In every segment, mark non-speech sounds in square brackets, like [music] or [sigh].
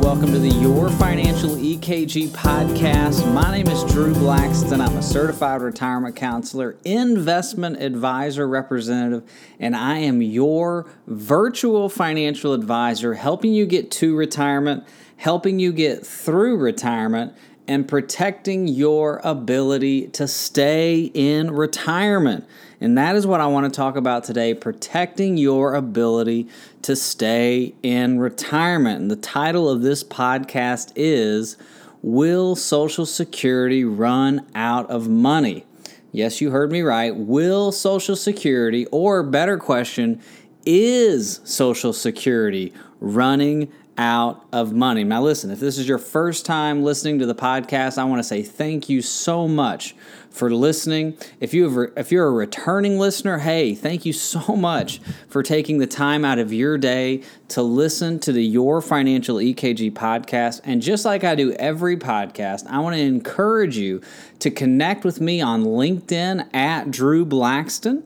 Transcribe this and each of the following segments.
welcome to the Your Financial EKG podcast. My name is Drew Blackston. I'm a certified retirement counselor, investment advisor representative, and I am your virtual financial advisor, helping you get to retirement, helping you get through retirement, and protecting your ability to stay in retirement. And that is what I want to talk about today protecting your ability to stay in retirement. And the title of this podcast is Will Social Security Run Out of Money? Yes, you heard me right. Will Social Security, or better question, is Social Security running out of money? Now, listen, if this is your first time listening to the podcast, I want to say thank you so much for listening. If you have, if you're a returning listener, hey, thank you so much for taking the time out of your day to listen to the Your Financial EKG podcast. And just like I do every podcast, I want to encourage you to connect with me on LinkedIn at Drew Blackston.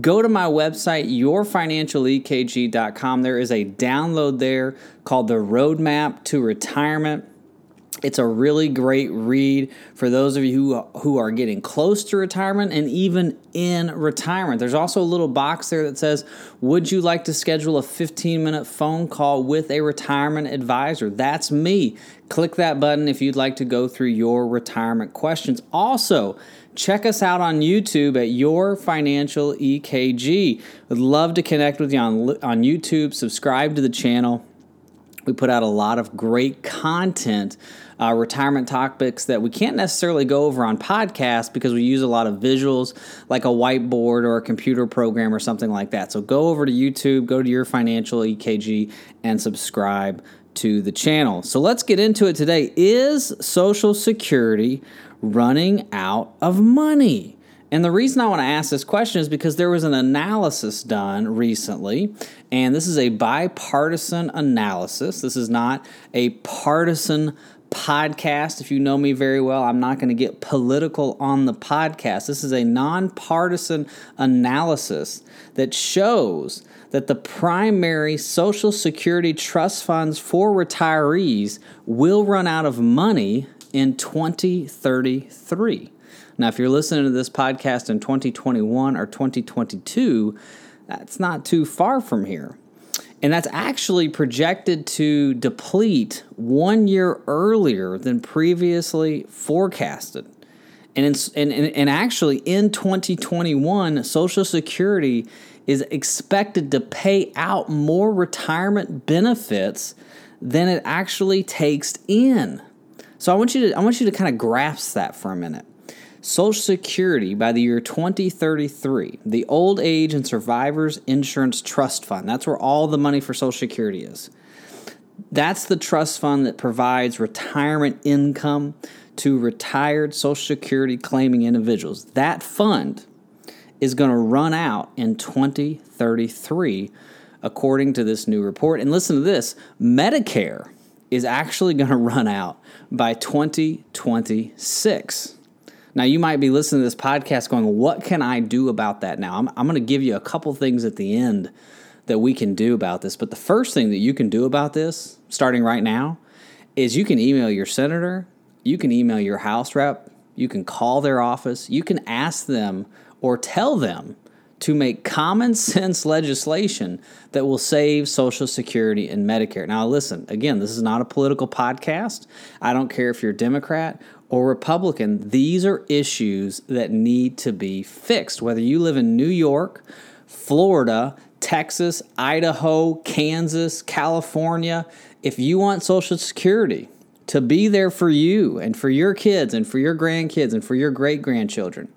Go to my website, yourfinancialekg.com. There is a download there called the Roadmap to Retirement. It's a really great read for those of you who, who are getting close to retirement and even in retirement. There's also a little box there that says, Would you like to schedule a 15 minute phone call with a retirement advisor? That's me. Click that button if you'd like to go through your retirement questions. Also, check us out on YouTube at Your Financial EKG. Would love to connect with you on, on YouTube. Subscribe to the channel. We put out a lot of great content uh, retirement topics that we can't necessarily go over on podcasts because we use a lot of visuals like a whiteboard or a computer program or something like that. So go over to YouTube, go to your financial EKG, and subscribe to the channel. So let's get into it today. Is Social Security running out of money? And the reason I want to ask this question is because there was an analysis done recently, and this is a bipartisan analysis. This is not a partisan podcast. If you know me very well, I'm not going to get political on the podcast. This is a nonpartisan analysis that shows that the primary Social Security trust funds for retirees will run out of money in 2033. Now, if you're listening to this podcast in 2021 or 2022, that's not too far from here. And that's actually projected to deplete one year earlier than previously forecasted. And, in, and, and actually, in 2021, Social Security is expected to pay out more retirement benefits than it actually takes in. So I want you to I want you to kind of grasp that for a minute. Social Security by the year 2033, the Old Age and Survivors Insurance Trust Fund. That's where all the money for Social Security is. That's the trust fund that provides retirement income to retired Social Security claiming individuals. That fund is going to run out in 2033, according to this new report. And listen to this Medicare is actually going [laughs] to run out by 2026. Now, you might be listening to this podcast going, What can I do about that now? I'm, I'm going to give you a couple things at the end that we can do about this. But the first thing that you can do about this, starting right now, is you can email your senator, you can email your House rep, you can call their office, you can ask them or tell them to make common sense legislation that will save Social Security and Medicare. Now, listen, again, this is not a political podcast. I don't care if you're a Democrat or Republican, these are issues that need to be fixed. Whether you live in New York, Florida, Texas, Idaho, Kansas, California, if you want Social Security to be there for you and for your kids and for your grandkids and for your great grandchildren,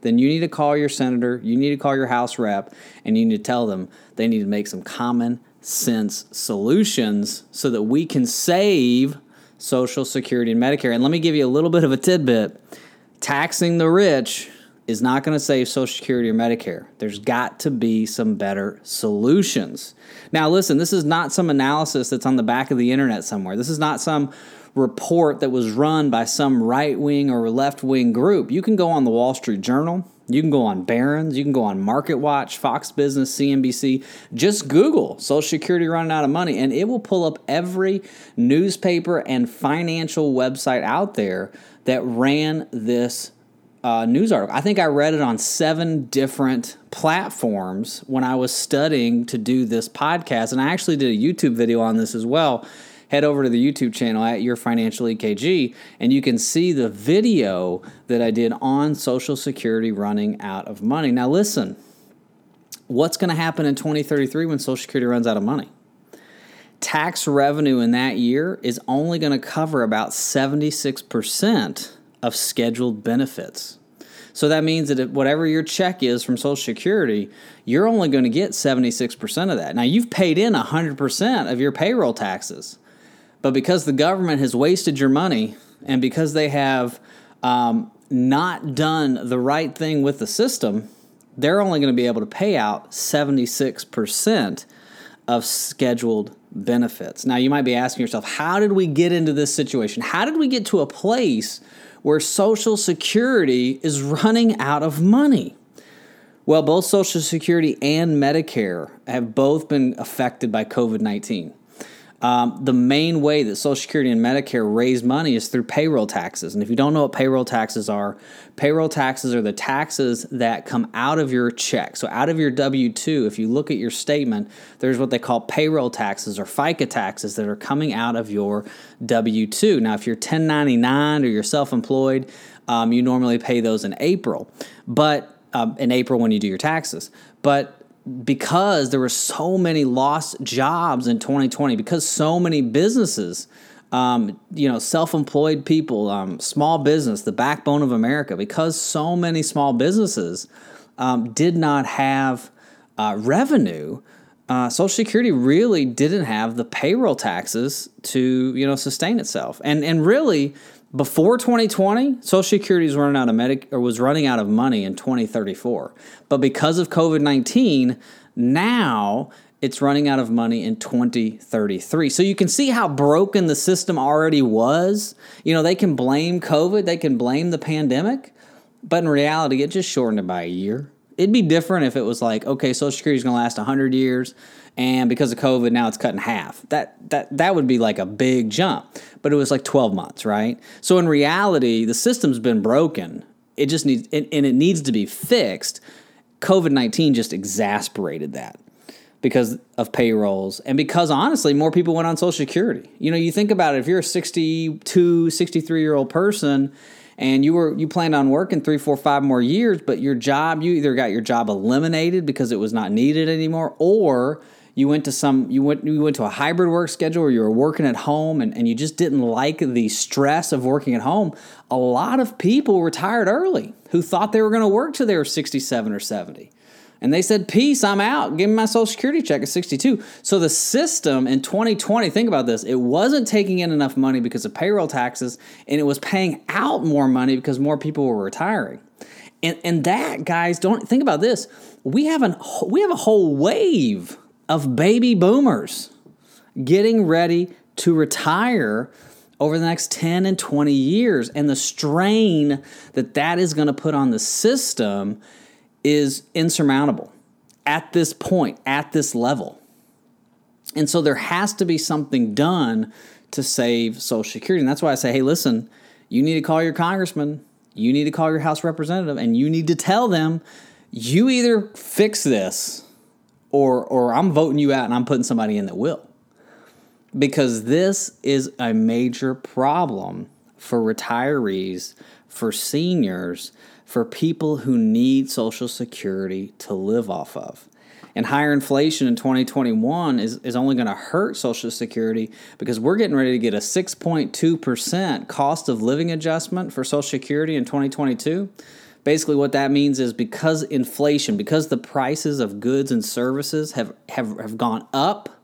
then you need to call your senator, you need to call your House rep, and you need to tell them they need to make some common sense solutions so that we can save Social Security and Medicare. And let me give you a little bit of a tidbit taxing the rich is not going to save Social Security or Medicare. There's got to be some better solutions. Now, listen, this is not some analysis that's on the back of the internet somewhere. This is not some report that was run by some right wing or left wing group. You can go on the Wall Street Journal, you can go on Barron's, you can go on Market Watch, Fox Business, CNBC. Just Google Social Security running out of money, and it will pull up every newspaper and financial website out there that ran this uh, news article. I think I read it on seven different platforms when I was studying to do this podcast. And I actually did a YouTube video on this as well. Head over to the YouTube channel at Your Financial EKG, and you can see the video that I did on Social Security running out of money. Now, listen, what's going to happen in 2033 when Social Security runs out of money? Tax revenue in that year is only going to cover about 76% of scheduled benefits. So that means that whatever your check is from Social Security, you're only going to get 76% of that. Now, you've paid in 100% of your payroll taxes, but because the government has wasted your money and because they have um, not done the right thing with the system, they're only going to be able to pay out 76% of scheduled benefits. Now, you might be asking yourself, how did we get into this situation? How did we get to a place where Social Security is running out of money. Well, both Social Security and Medicare have both been affected by COVID 19. Um, the main way that Social Security and Medicare raise money is through payroll taxes. And if you don't know what payroll taxes are, payroll taxes are the taxes that come out of your check. So, out of your W 2, if you look at your statement, there's what they call payroll taxes or FICA taxes that are coming out of your W 2. Now, if you're 1099 or you're self employed, um, you normally pay those in April, but um, in April when you do your taxes. But because there were so many lost jobs in 2020, because so many businesses, um, you know, self-employed people, um, small business, the backbone of America, because so many small businesses um, did not have uh, revenue. Uh, Social Security really didn't have the payroll taxes to you know sustain itself, and and really before 2020, Social Security was running out of medic or was running out of money in 2034. But because of COVID 19, now it's running out of money in 2033. So you can see how broken the system already was. You know, they can blame COVID, they can blame the pandemic, but in reality, it just shortened it by a year. It'd be different if it was like, okay, Social Security is going to last 100 years and because of COVID, now it's cut in half. That that that would be like a big jump, but it was like 12 months, right? So in reality, the system's been broken. It just needs and, and it needs to be fixed. COVID 19 just exasperated that because of payrolls and because honestly more people went on social security you know you think about it if you're a 62 63 year old person and you were you planned on working three four five more years but your job you either got your job eliminated because it was not needed anymore or you went to some you went you went to a hybrid work schedule or you were working at home and, and you just didn't like the stress of working at home a lot of people retired early who thought they were going to work till they were 67 or 70 and they said peace i'm out. Give me my social security check at 62 so the system in 2020 think about this it wasn't taking in enough money because of payroll taxes and it was paying out more money because more people were retiring. And, and that guys don't think about this we have an we have a whole wave of baby boomers getting ready to retire over the next 10 and 20 years. And the strain that that is going to put on the system is insurmountable at this point, at this level. And so there has to be something done to save Social Security. And that's why I say, hey, listen, you need to call your congressman, you need to call your House representative, and you need to tell them you either fix this or or I'm voting you out and I'm putting somebody in that will. Because this is a major problem for retirees, for seniors, for people who need social security to live off of. And higher inflation in 2021 is, is only going to hurt Social Security because we're getting ready to get a 6.2% cost of living adjustment for Social Security in 2022. Basically, what that means is because inflation, because the prices of goods and services have, have, have gone up,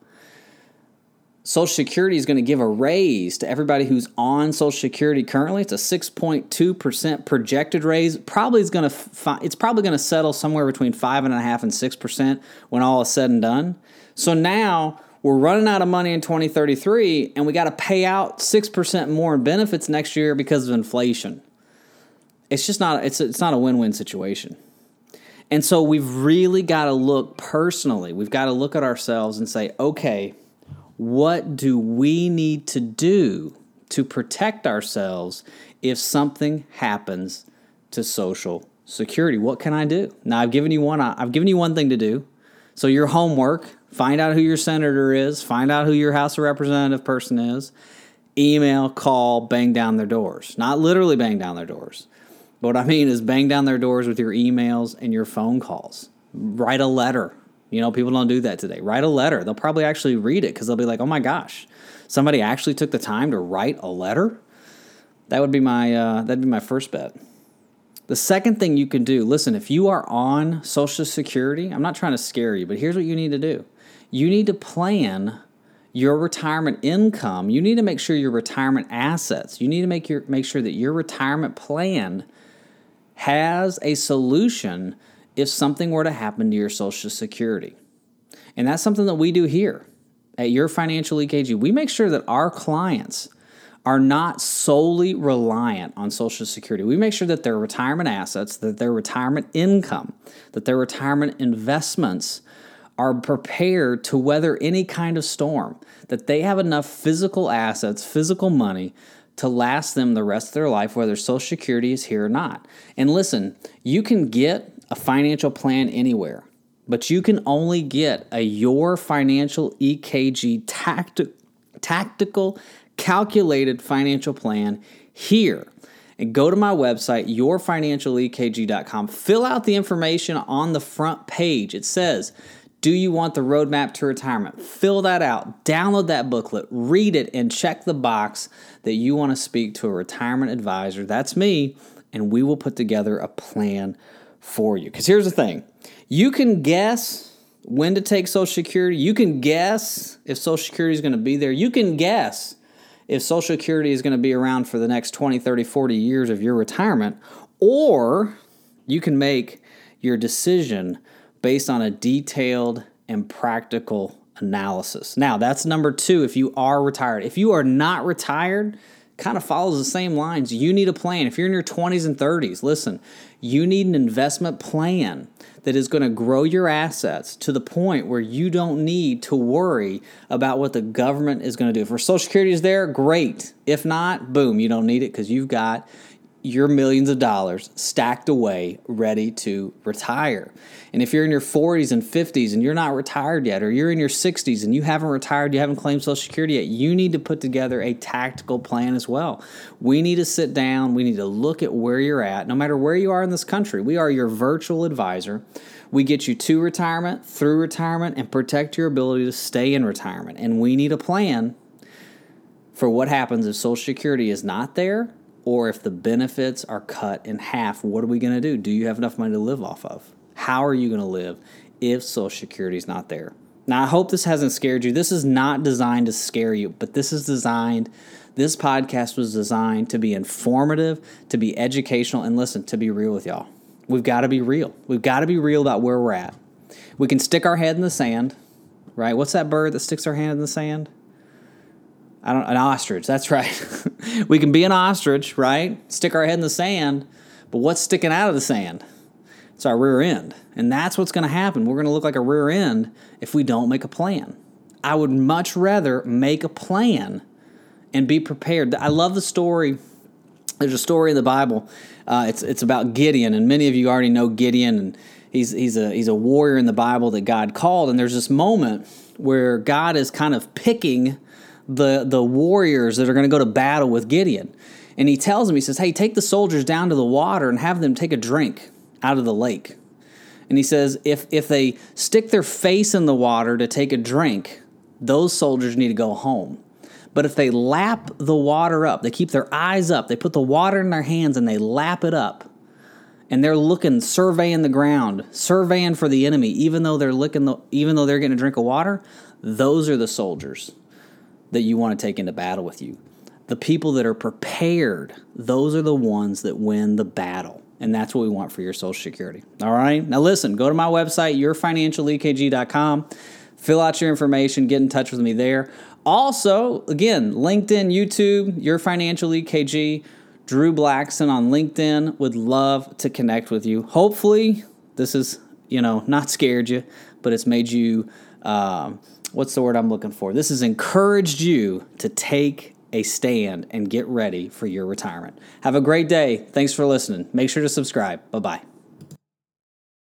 Social Security is going to give a raise to everybody who's on Social Security currently. It's a 6.2% projected raise. Probably is going to fi- it's probably going to settle somewhere between five and a half and six percent when all is said and done. So now we're running out of money in 2033, and we got to pay out six percent more in benefits next year because of inflation. It's just not it's it's not a win win situation. And so we've really got to look personally. We've got to look at ourselves and say, okay what do we need to do to protect ourselves if something happens to social security what can i do now i've given you one i've given you one thing to do so your homework find out who your senator is find out who your house of representative person is email call bang down their doors not literally bang down their doors but what i mean is bang down their doors with your emails and your phone calls write a letter you know, people don't do that today. Write a letter. They'll probably actually read it because they'll be like, oh my gosh, somebody actually took the time to write a letter. That would be my uh, that'd be my first bet. The second thing you can do, listen, if you are on Social Security, I'm not trying to scare you, but here's what you need to do. You need to plan your retirement income. You need to make sure your retirement assets. You need to make your make sure that your retirement plan has a solution if something were to happen to your Social Security. And that's something that we do here at your financial EKG. We make sure that our clients are not solely reliant on Social Security. We make sure that their retirement assets, that their retirement income, that their retirement investments are prepared to weather any kind of storm, that they have enough physical assets, physical money to last them the rest of their life, whether Social Security is here or not. And listen, you can get a financial plan anywhere, but you can only get a Your Financial EKG tacti- tactical calculated financial plan here. And go to my website, yourfinancialekg.com. Fill out the information on the front page. It says, Do you want the roadmap to retirement? Fill that out, download that booklet, read it, and check the box that you want to speak to a retirement advisor. That's me, and we will put together a plan for you. Because here's the thing you can guess when to take Social Security, you can guess if Social Security is going to be there, you can guess if Social Security is going to be around for the next 20, 30, 40 years of your retirement, or you can make your decision based on a detailed and practical analysis. Now, that's number two if you are retired. If you are not retired, kind of follows the same lines. You need a plan. If you're in your 20s and 30s, listen, you need an investment plan that is going to grow your assets to the point where you don't need to worry about what the government is going to do. If Social Security is there, great. If not, boom, you don't need it because you've got your millions of dollars stacked away, ready to retire. And if you're in your 40s and 50s and you're not retired yet, or you're in your 60s and you haven't retired, you haven't claimed Social Security yet, you need to put together a tactical plan as well. We need to sit down, we need to look at where you're at, no matter where you are in this country. We are your virtual advisor. We get you to retirement, through retirement, and protect your ability to stay in retirement. And we need a plan for what happens if Social Security is not there or if the benefits are cut in half, what are we going to do? Do you have enough money to live off of? How are you going to live if Social Security is not there? Now, I hope this hasn't scared you. This is not designed to scare you, but this is designed, this podcast was designed to be informative, to be educational, and listen, to be real with y'all. We've got to be real. We've got to be real about where we're at. We can stick our head in the sand, right? What's that bird that sticks their hand in the sand? I don't an ostrich. That's right. [laughs] we can be an ostrich, right? Stick our head in the sand, but what's sticking out of the sand? It's our rear end. And that's what's going to happen. We're going to look like a rear end if we don't make a plan. I would much rather make a plan and be prepared. I love the story. There's a story in the Bible. Uh, it's it's about Gideon, and many of you already know Gideon, and he's he's a he's a warrior in the Bible that God called. And there's this moment where God is kind of picking the the warriors that are going to go to battle with Gideon. And he tells them, he says, "Hey, take the soldiers down to the water and have them take a drink out of the lake." And he says, if if they stick their face in the water to take a drink, those soldiers need to go home. But if they lap the water up, they keep their eyes up, they put the water in their hands and they lap it up, and they're looking, surveying the ground, surveying for the enemy, even though they're licking the, even though they're getting a drink of water, those are the soldiers that you want to take into battle with you. The people that are prepared, those are the ones that win the battle. And that's what we want for your Social Security. All right. Now, listen, go to my website, yourfinancialekg.com, fill out your information, get in touch with me there. Also, again, LinkedIn, YouTube, Your Financial EKG, Drew Blackston on LinkedIn. Would love to connect with you. Hopefully, this is, you know, not scared you, but it's made you, um, what's the word I'm looking for? This has encouraged you to take a stand and get ready for your retirement. Have a great day. Thanks for listening. Make sure to subscribe. Bye bye.